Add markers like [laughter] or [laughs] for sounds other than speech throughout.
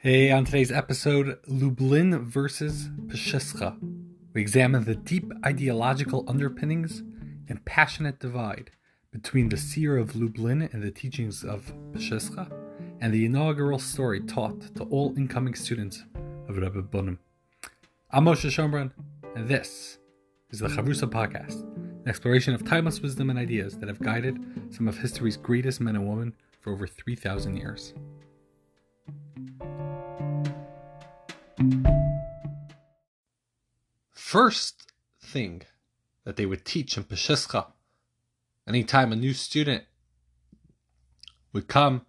Hey, on today's episode, Lublin versus Pshiska, we examine the deep ideological underpinnings and passionate divide between the seer of Lublin and the teachings of Pshiska, and the inaugural story taught to all incoming students of Rebbe Bunim. I'm Moshe Shomron, and this is the Chavrusa Podcast, an exploration of timeless wisdom and ideas that have guided some of history's greatest men and women for over 3,000 years. First thing that they would teach in Peshiska, anytime a new student would come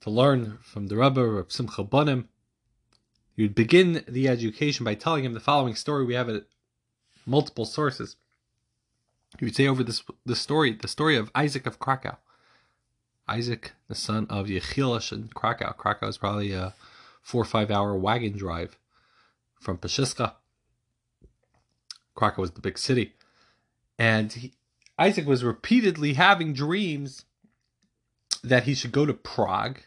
to learn from the Rebbe of Simcha Bunim, would begin the education by telling him the following story. We have it multiple sources. He would say over this the story, the story of Isaac of Krakow. Isaac, the son of Yechielash in Krakow. Krakow is probably a four or five hour wagon drive from Peshiska. Krakow was the big city. And he, Isaac was repeatedly having dreams that he should go to Prague.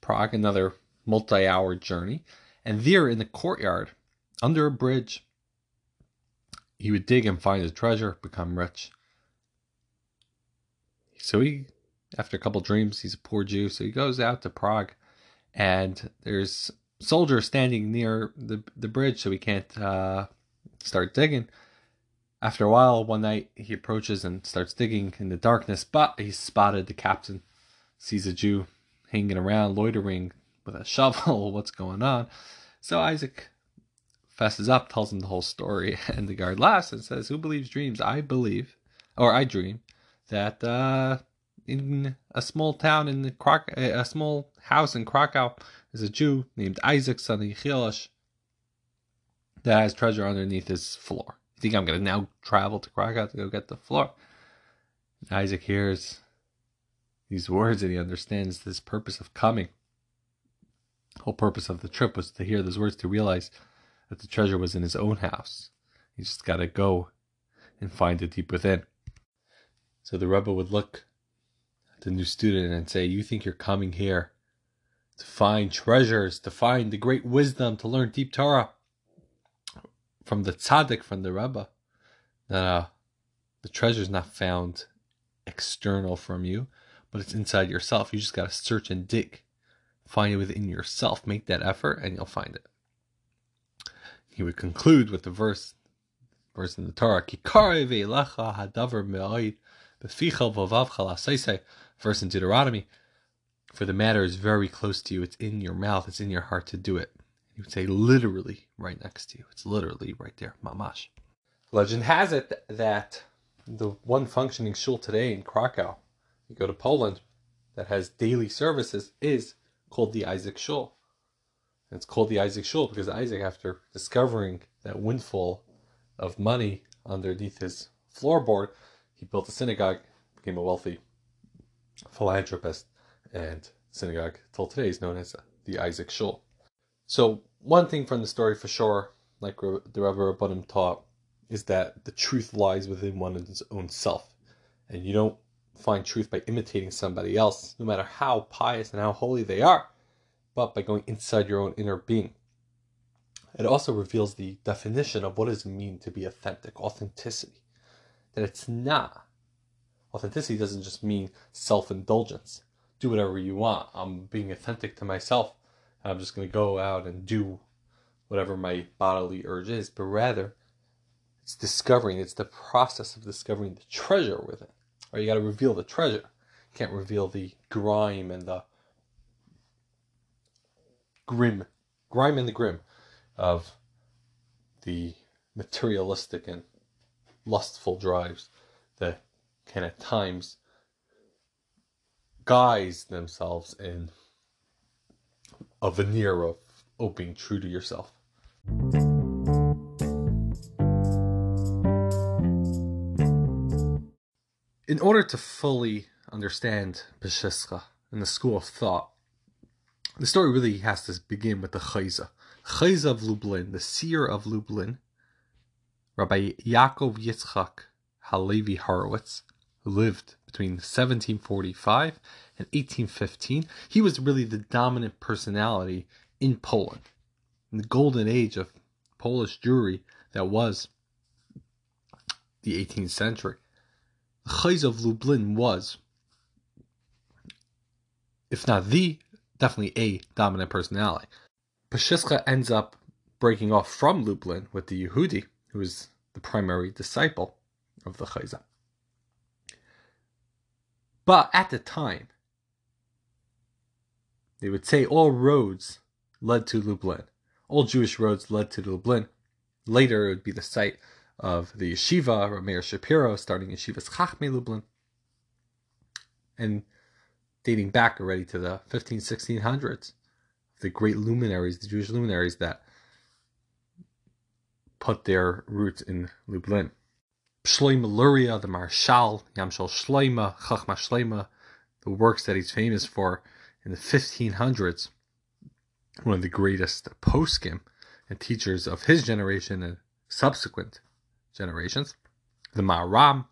Prague, another multi hour journey. And there in the courtyard, under a bridge, he would dig and find a treasure, become rich. So he, after a couple dreams, he's a poor Jew, so he goes out to Prague, and there's soldiers standing near the the bridge, so he can't uh, start digging. After a while, one night he approaches and starts digging in the darkness, but he's spotted the captain, sees a Jew hanging around, loitering with a [laughs] shovel. What's going on? So Isaac fesses up, tells him the whole story, [laughs] and the guard laughs and says, "Who believes dreams? I believe, or I dream, that uh, in a small town in the Krak- a small house in Krakow, is a Jew named Isaac, son of Yechielash, that has treasure underneath his floor. You think I'm going to now travel to Krakow to go get the floor?" And Isaac hears these words and he understands this purpose of coming. The whole purpose of the trip was to hear those words to realize that the treasure was in his own house. He just got to go and find it deep within. So the Rebbe would look at the new student and say, You think you're coming here to find treasures, to find the great wisdom, to learn deep Torah from the tzaddik, from the Rebbe. That uh, the treasure is not found external from you, but it's inside yourself. You just got to search and dig. Find it within yourself. Make that effort and you'll find it he would conclude with the verse verse in the Torah, Kikare ve'elecha hadavar me'oid b'ficha v'vavcha la'seisei, verse in Deuteronomy, for the matter is very close to you, it's in your mouth, it's in your heart to do it. He would say literally right next to you. It's literally right there, mamash. Legend has it that the one functioning shul today in Krakow, you go to Poland, that has daily services is called the Isaac Shul. And it's called the Isaac Shul because Isaac, after discovering that windfall of money underneath his floorboard, he built a synagogue, became a wealthy philanthropist, and synagogue till today is known as the Isaac Shul. So one thing from the story for sure, like the Rebbe Reb Bunim taught, is that the truth lies within one's own self, and you don't find truth by imitating somebody else, no matter how pious and how holy they are but by going inside your own inner being. It also reveals the definition of what does it mean to be authentic, authenticity. That it's not. Authenticity doesn't just mean self indulgence. Do whatever you want. I'm being authentic to myself. I'm just going to go out and do whatever my bodily urge is, but rather it's discovering, it's the process of discovering the treasure within. Or you got to reveal the treasure. You can't reveal the grime and the grim, grime and the grim of the materialistic and lustful drives that can at times guise themselves in a veneer of oh, being true to yourself. In order to fully understand Peshiska and the school of thought, the story really has to begin with the Chayza. Chayza of Lublin, the seer of Lublin, Rabbi Yaakov Yitzchak Halevi Horowitz, lived between 1745 and 1815. He was really the dominant personality in Poland, in the golden age of Polish Jewry that was the 18th century. The Chayz of Lublin was, if not the, definitely a dominant personality. Pshiszka ends up breaking off from Lublin with the Yehudi, who is the primary disciple of the Chayza. But at the time, they would say all roads led to Lublin. All Jewish roads led to Lublin. Later, it would be the site of the yeshiva, Rameir Shapiro, starting Yeshivas Chachmei Lublin, and dating back already to the 15, 1600s. The great luminaries, the Jewish luminaries that put their roots in Lublin. Shlomo Luria, the Maharshal, Yamshel Shleima, Chachma Shleima, the works that he's famous for in the 1500s, one of the greatest poskim and teachers of his generation and subsequent generations. The Maharam,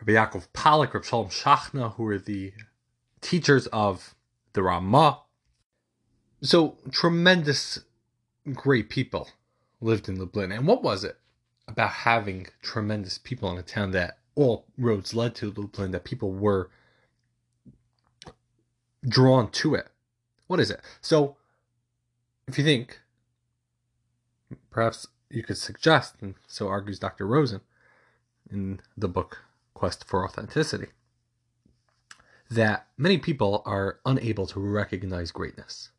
Rabbi Yaakov Pollack, Rabbi Shalom Shachna, who were the teachers of the Ramah. So tremendous, great people lived in Lublin. And what was it about having tremendous people in a town that all roads led to Lublin, that people were drawn to it? What is it? So, if you think, perhaps you could suggest, and so argues Dr. Rosen in the book Quest for Authenticity, that many people are unable to recognize greatness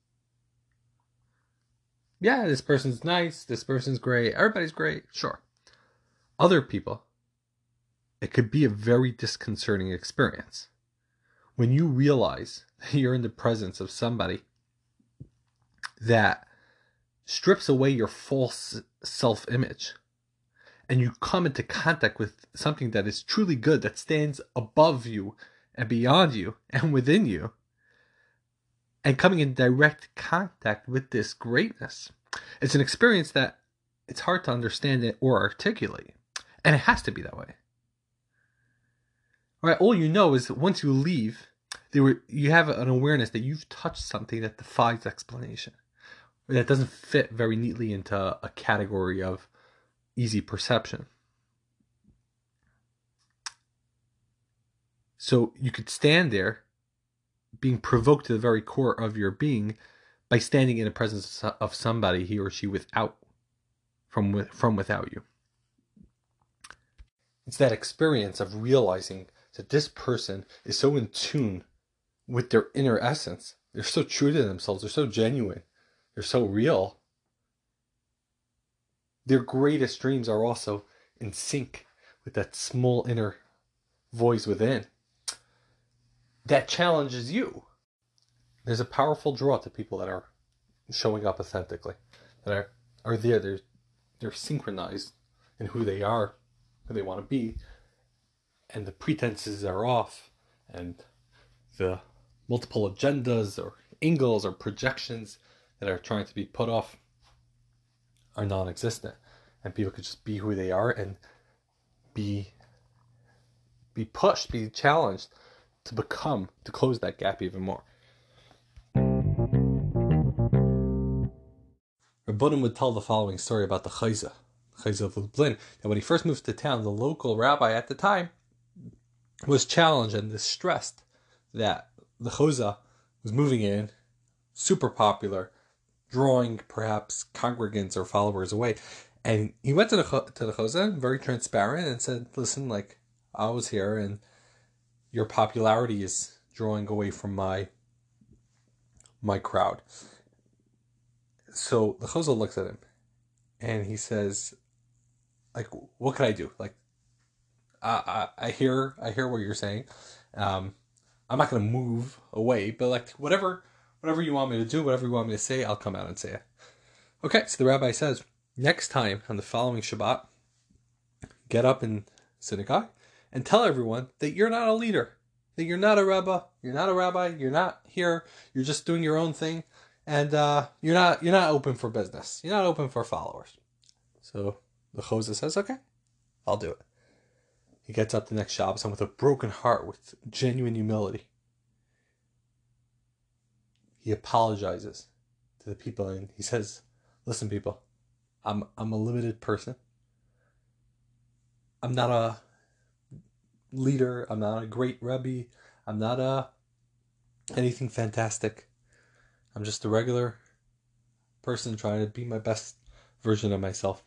yeah, this person's nice, this person's great, everybody's great, sure. Other people, it could be a very disconcerting experience when you realize [laughs] that you're in the presence of somebody that strips away your false self image and you come into contact with something that is truly good, that stands above you and beyond you and within you and coming in direct contact with this greatness. It's an experience that it's hard to understand it or articulate. And it has to be that way. All right, all you know is that once you leave, were, you have an awareness that you've touched something that defies explanation. That doesn't fit very neatly into a category of easy perception. So you could stand there being provoked to the very core of your being by standing in the presence of somebody he or she without from from without you. It's that experience of realizing that this person is so in tune with their inner essence. They're so true to themselves. They're so genuine. They're so real. Their greatest dreams are also in sync with that small inner voice within that challenges you. There's a powerful draw to people that are showing up authentically, that are, are there. They're, they're synchronized in who they are, who they want to be, and the pretenses are off, and the multiple agendas or angles or projections that are trying to be put off are non-existent and people could just be who they are and be be pushed be challenged to become, to close that gap even more. Rabbanim would tell the following story about the Chayza, Chayza of Lublin, that when he first moved to town, the local rabbi at the time was challenged and distressed that the Chayza was moving in, super popular, drawing perhaps congregants or followers away. And he went to the to the Chayza, very transparent, and said, "Listen, like I was here, and your popularity is drawing away from my my crowd. So the Chozeh looks at him and he says, like, what can I do? Like, I, I, I hear, I hear what you're saying. Um, I'm not going to move away, but like, whatever, whatever you want me to do, whatever you want me to say, I'll come out and say it. Okay. So the rabbi says, next time on the following Shabbat, get up in synagogue and tell everyone that you're not a leader, that you're not a rabbi, you're not a rabbi, you're not here, you're just doing your own thing, and uh, you're not you're not open for business, you're not open for followers. So the Chozeh says, okay, I'll do it. he gets up the next Shabbos and with a broken heart, with genuine humility, he apologizes to the people and he says, "Listen, people, I'm I'm a limited person. I'm not a leader. I'm not a great rebbe. I'm not a anything fantastic. I'm just a regular person trying to be my best version of myself."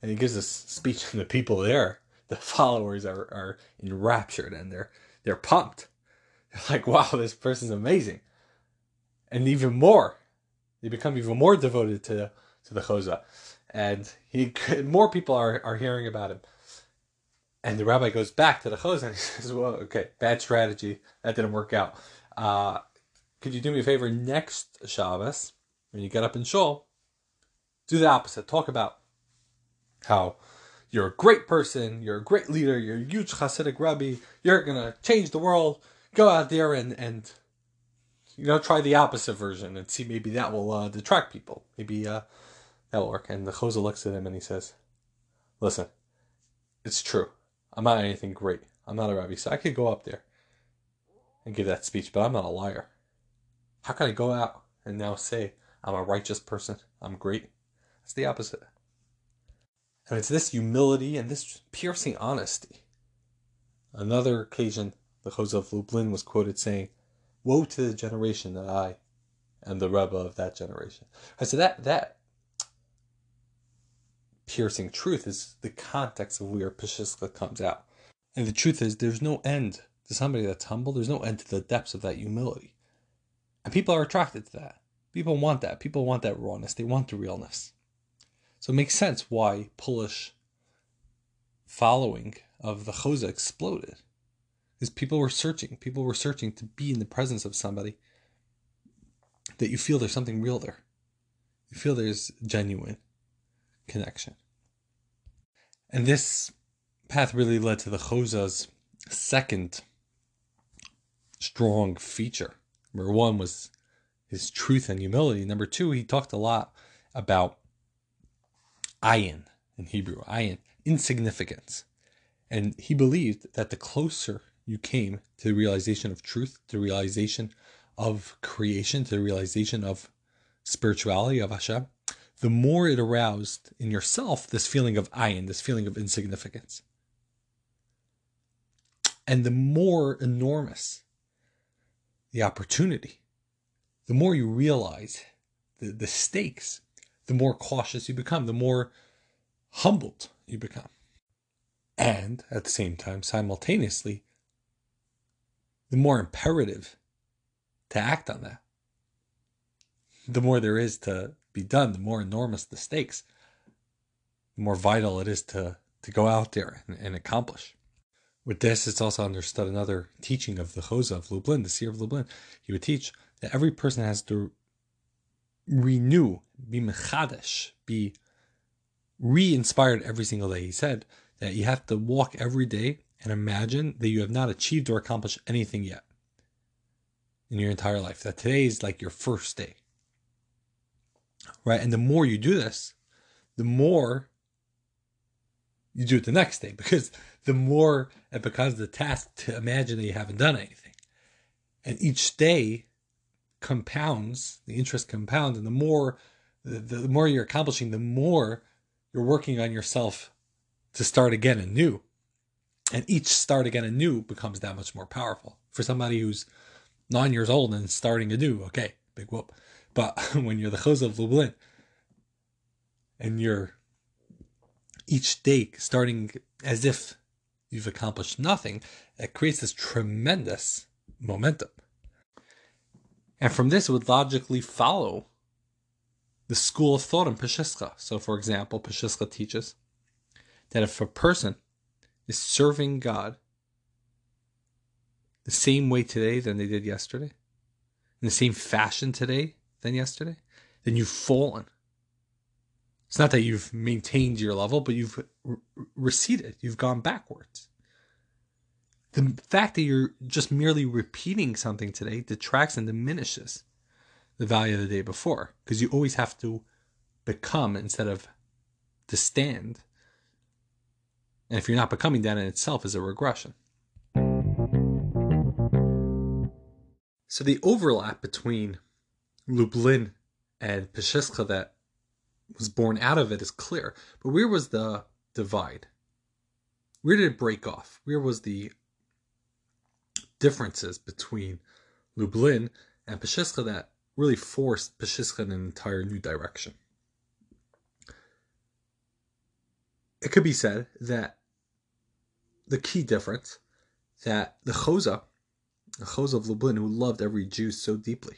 And he gives this speech, and the people there, the followers, are, are enraptured and they're they're pumped. They're like, "Wow, this person's amazing!" And even more, they become even more devoted to to the Choza, and he [laughs] more people are are hearing about him. And the rabbi goes back to the Choza and he [laughs] says, "Well, okay, bad strategy. That didn't work out. Uh, could you do me a favor next Shabbos when you get up in shul? Do the opposite. Talk about how." You're a great person. You're a great leader. You're a huge Hasidic rabbi. You're gonna change the world. Go out there and and you know, try the opposite version and see maybe that will uh, detract people. Maybe uh, that'll work. And the Chosa looks at him and he says, Listen, it's true. I'm not anything great. I'm not a rabbi, so I could go up there and give that speech, but I'm not a liar. How can I go out and now say I'm a righteous person? I'm great. It's the opposite. And it's this humility and this piercing honesty. Another occasion, the of Lublin was quoted saying, Woe to the generation that I am the Rebbe of that generation. I said that that piercing truth is the context of where Peshiska comes out. And the truth is there's no end to somebody that's humble, there's no end to the depths of that humility. And people are attracted to that. People want that. People want that rawness. They want the realness. So it makes sense why Polish following of the Chosa exploded is people were searching. People were searching to be in the presence of somebody that you feel there's something real there. You feel there's genuine connection. And this path really led to the Chosa's second strong feature. Number one was his truth and humility. Number two, he talked a lot about ayin in Hebrew, ayin, insignificance. And he believed that the closer you came to the realization of truth, to the realization of creation, to the realization of spirituality of Hashem, the more it aroused in yourself this feeling of I and this feeling of insignificance. And the more enormous the opportunity, the more you realize the, the stakes, the more cautious you become, the more humbled you become. And at the same time, simultaneously, the more imperative to act on that. The more there is to be done, the more enormous the stakes, the more vital it is to, to go out there and, and accomplish. With this, it's also understood another teaching of the Chosa of Lublin, the seer of Lublin. He would teach that every person has to renew, be mechadish, be re-inspired every single day. He said that you have to walk every day and imagine that you have not achieved or accomplished anything yet in your entire life. That today is like your first day. Right? And the more you do this, the more you do it the next day [laughs] because the more it becomes the task to imagine that you haven't done anything. And each day compounds, the interest compounds, and the more the, the more you're accomplishing, the more you're working on yourself to start again anew and each start again anew becomes that much more powerful. For somebody who's nine years old and starting anew, okay, big whoop. But [laughs] when you're the Chosa of Lublin and you're each day starting as if you've accomplished nothing, it creates this tremendous momentum. And from this it would logically follow the school of thought in Peshiska. So, for example, Peshiska teaches that if a person is serving God the same way today than they did yesterday, in the same fashion today than yesterday, then you've fallen. It's not that you've maintained your level, but you've receded, you've gone backwards. The fact that you're just merely repeating something today detracts and diminishes the value of the day before because you always have to become instead of to stand And if you're not becoming that in itself is a regression. So the overlap between Lublin and Pshiskha that was born out of it is clear. But where was the divide? Where did it break off? Where was the differences between Lublin and Pshiskha that really forced Pshiskha in an entire new direction? It could be said that the key difference that the Choza, the Choza of Lublin, who loved every Jew so deeply,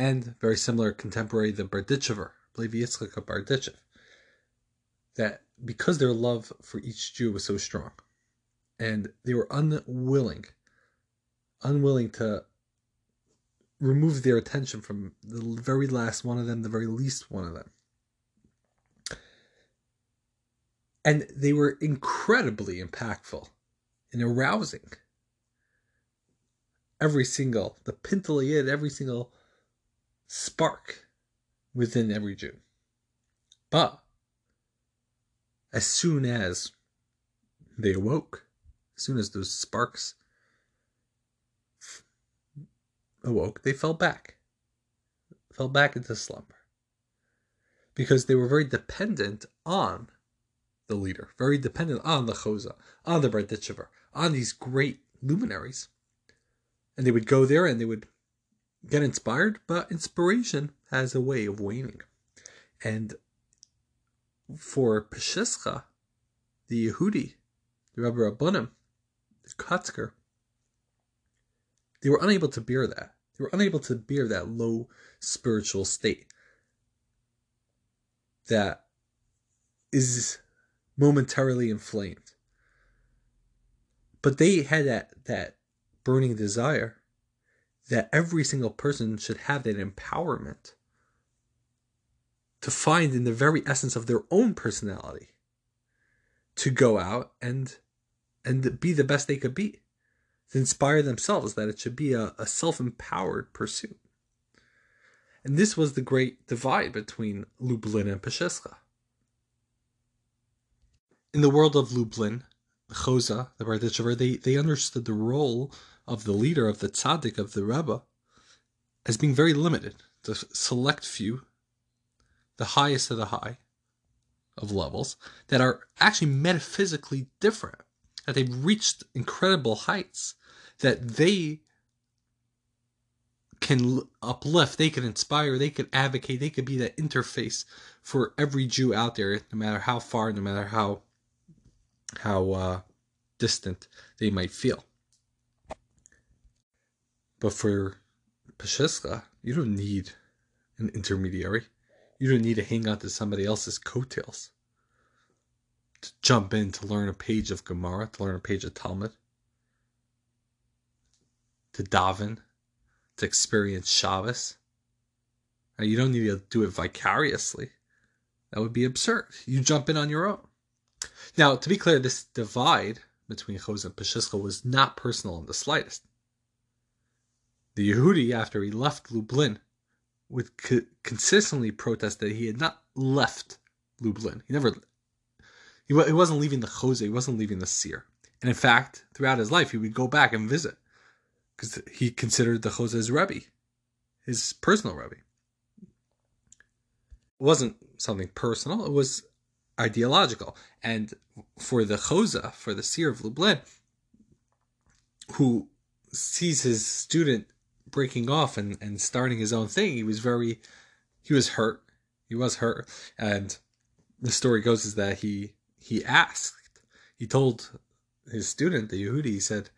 and very similar contemporary the Berdichever, Levi Yitzchak of Berdichev, that because their love for each Jew was so strong, and they were unwilling, unwilling to remove their attention from the very last one of them, the very least one of them. And they were incredibly impactful and arousing. Every single, the pintele Yid, every single spark within every Jew. But as soon as they awoke, as soon as those sparks awoke, they fell back, fell back into slumber. Because they were very dependent on the leader, very dependent on the Choza, on the Berditchever, on these great luminaries. And they would go there and they would get inspired, but inspiration has a way of waning. And for Peshischa, the Yehudi, the Rabbi Reb Bunim, the Kotzker, they were unable to bear that. They were unable to bear that low spiritual state that is momentarily inflamed. But they had that, that burning desire that every single person should have that empowerment to find in the very essence of their own personality to go out and and be the best they could be to inspire themselves that it should be a, a self-empowered pursuit. And this was the great divide between lublin and peshiska in the world of lublin the choza the Barditchever, they they understood the role of the leader of the tzaddik of the Rebbe as being very limited. The select few, the highest of the high of levels, that are actually metaphysically different, that they've reached incredible heights, that they can uplift, they can inspire, they can advocate, they could be that interface for every Jew out there, no matter how far, no matter how how uh, distant they might feel. But for Peshiska, you don't need an intermediary. You don't need to hang on to somebody else's coattails to jump in to learn a page of Gemara, to learn a page of Talmud, to daven, to experience Shabbos. Now, you don't need to do it vicariously. That would be absurd. You jump in on your own. Now, to be clear, this divide between Choz and Peshiska was not personal in the slightest. The Yehudi, after he left Lublin, would co- consistently protest that he had not left Lublin. He never, he, he wasn't leaving the Chozeh, he wasn't leaving the Seer. And in fact, throughout his life, he would go back and visit because he considered the Chozeh Rebbe, his personal Rebbe. It wasn't something personal, it was ideological. And for the Choza, for the Seer of Lublin, who sees his student breaking off and, and starting his own thing, he was very, he was hurt. He was hurt. And the story goes is that he, he asked, he told his student, the Yehudi, he said,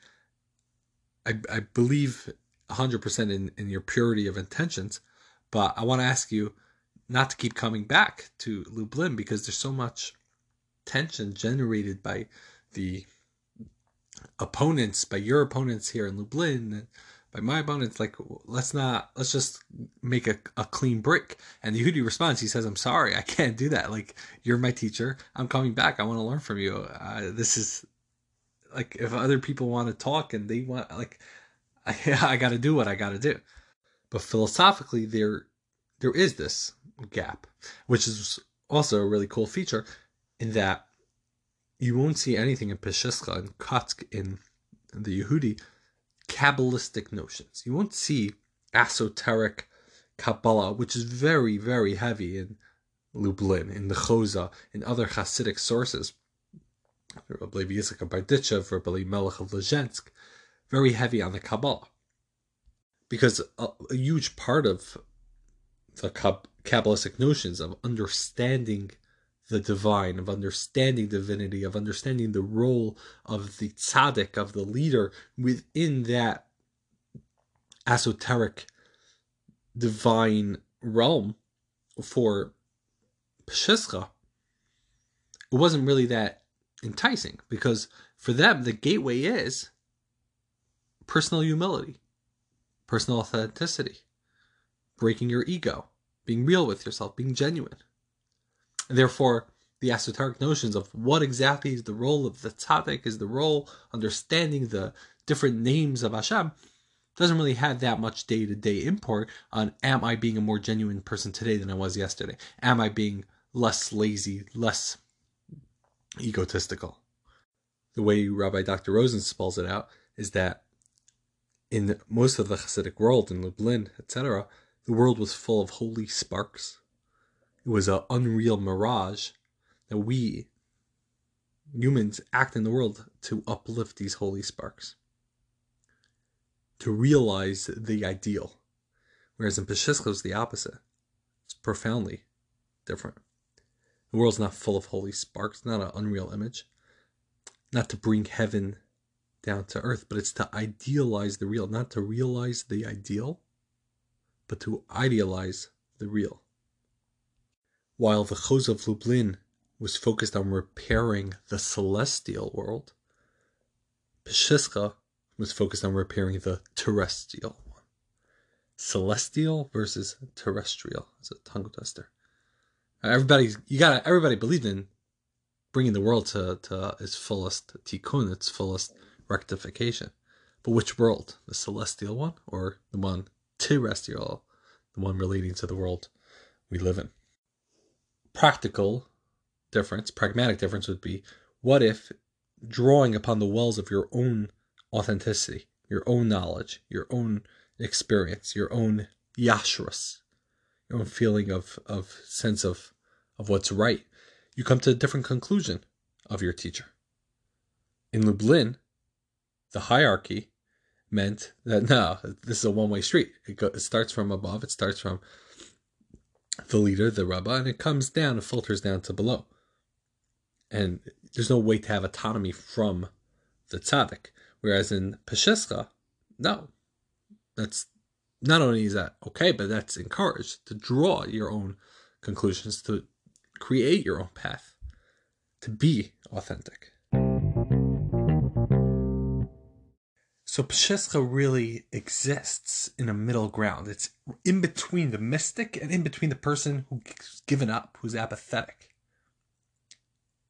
I, I believe 100% in, in your purity of intentions, but I want to ask you not to keep coming back to Lublin because there's so much tension generated by the opponents, by your opponents here in Lublin, by my opponents. Like, let's not, let's just make a, a clean break. And the Yehudi responds, he says, I'm sorry, I can't do that. Like, you're my teacher. I'm coming back. I want to learn from you. Uh, this is like, if other people want to talk and they want, like, [laughs] I, I got to do what I got to do. But philosophically, there, there is this gap, which is also a really cool feature in that you won't see anything in Peshischa and Kotzk in the Yehudi Kabbalistic notions. You won't see esoteric Kabbalah, which is very, very heavy in Lublin, in the Choza, in other Hasidic sources. Rabbi Yitzchak of Berditchev, Rabbi Melech of Lezhensk, very heavy on the Kabbalah. Because a, a huge part of the Kabbalistic notions of understanding the divine, of understanding divinity, of understanding the role of the tzaddik, of the leader within that esoteric divine realm for Peshischa, it wasn't really that enticing because for them the gateway is personal humility, personal authenticity, breaking your ego, being real with yourself, being genuine. Therefore, the esoteric notions of what exactly is the role of the tzaddik, is the role, understanding the different names of Hashem, doesn't really have that much day to day import on am I being a more genuine person today than I was yesterday? Am I being less lazy, less egotistical? The way Rabbi Dr. Rosen spells it out is that in most of the Hasidic world, in Lublin, etc., the world was full of holy sparks. It was an unreal mirage that we humans act in the world to uplift these holy sparks to realize the ideal. Whereas in Peshischa it's the opposite. It's profoundly different. The world's not full of holy sparks, not an unreal image. Not to bring heaven down to earth, but it's to idealize the real, not to realize the ideal, but to idealize the real. While the Choz of Lublin was focused on repairing the celestial world, Peshischa was focused on repairing the terrestrial one. Celestial versus terrestrial. It's a tongue twister. Everybody, you gotta. Everybody believed in bringing the world to to its fullest tikkun, its fullest rectification. But which world? The celestial one or the one terrestrial, the one relating to the world we live in? Practical difference, pragmatic difference would be what if drawing upon the wells of your own authenticity, your own knowledge, your own experience, your own yashrus, your own feeling of, of sense of, of what's right, you come to a different conclusion of your teacher. In Lublin, the hierarchy meant that [laughs] no, this is a one way street. It, go, it starts from above, it starts from the leader, the Rabbah, and it comes down, it filters down to below. And there's no way to have autonomy from the tzaddik. Whereas in Peshischa, no. That's not only is that okay, but that's encouraged to draw your own conclusions, to create your own path, to be authentic. So Peshischa really exists in a middle ground. It's in between the mystic and in between the person who's given up, who's apathetic.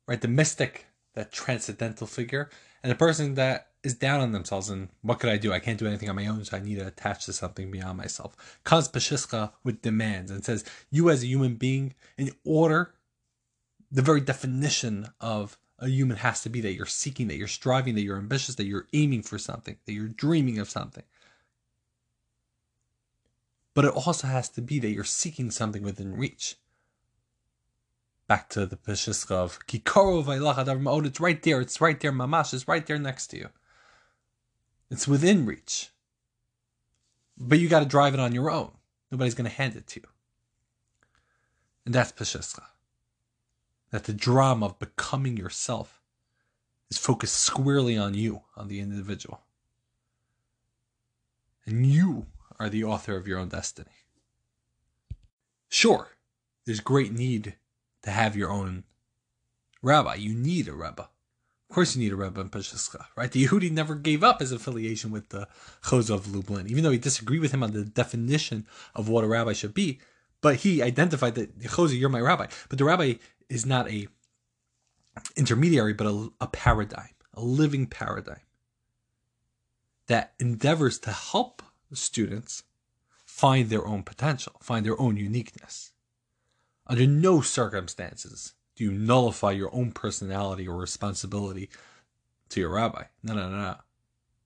Right? The mystic, that transcendental figure, and the person that is down on themselves and what could I do? I can't do anything on my own, so I need to attach to something beyond myself. Comes Peshischa with demands and says, You as a human being, in order, the very definition of a human has to be that you're seeking, that you're striving, that you're ambitious, that you're aiming for something, that you're dreaming of something. But it also has to be that you're seeking something within reach back to the Peshischa of Kikoro Vailach It's right there. It's right there. Mamash is right there next to you. It's within reach. But you got to drive it on your own. Nobody's going to hand it to you. And that's Peshischa. That the drama of becoming yourself is focused squarely on you, on the individual. And you are the author of your own destiny. Sure, there's great need to have your own rabbi. You need a rabbi. Of course, you need a rabbi in Peshischa, right? The Yehudi never gave up his affiliation with the Choz of Lublin, even though he disagreed with him on the definition of what a rabbi should be. But he identified that Chozeh, you're my rabbi. But the rabbi is not a intermediary, but a, a paradigm, a living paradigm that endeavors to help students find their own potential, find their own uniqueness. Under no circumstances Do you nullify your own personality or responsibility to your rabbi? No, no, no, no.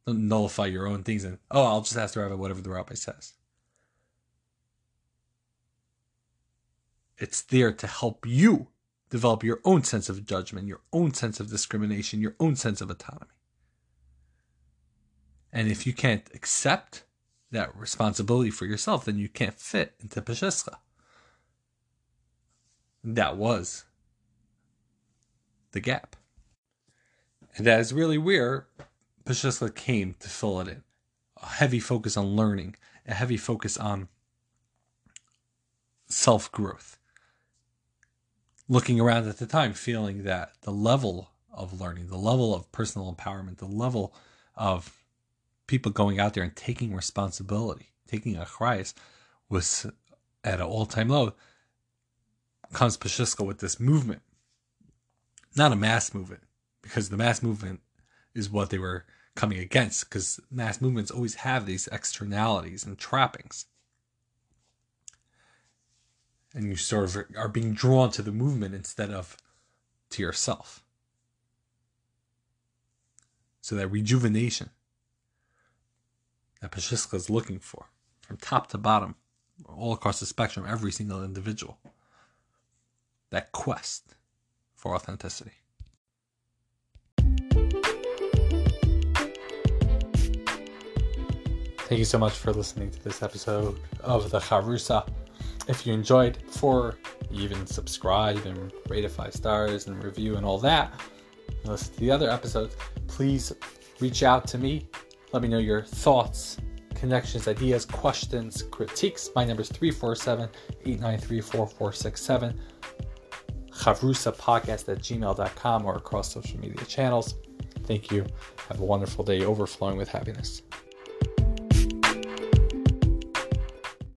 Don't nullify your own things and, oh, I'll just ask the rabbi whatever the rabbi says. It's there to help you develop your own sense of judgment, your own sense of discrimination, your own sense of autonomy. And if you can't accept that responsibility for yourself, then you can't fit into Peshischa. That was the gap. And that is really where Peshischa came to fill it in. A heavy focus on learning, a heavy focus on self growth. Looking around at the time, feeling that the level of learning, the level of personal empowerment, the level of people going out there and taking responsibility, taking a achrayus, was at an all time low. Comes Peshischa with this movement, not a mass movement, because the mass movement is what they were coming against, because mass movements always have these externalities and trappings. And you sort of are being drawn to the movement instead of to yourself. So that rejuvenation that Peshischa is looking for, from top to bottom, all across the spectrum, every single individual. That quest for authenticity. Thank you so much for listening to this episode of the Chavrusa. If you enjoyed, before you even subscribe and rate it five stars and review and all that, listen to the other episodes, please reach out to me let me know your thoughts, connections, ideas, questions, critiques. My number is 347 893 4467. Chavrusa podcast at gmail.com or across social media channels. Thank you. Have a wonderful day overflowing with happiness.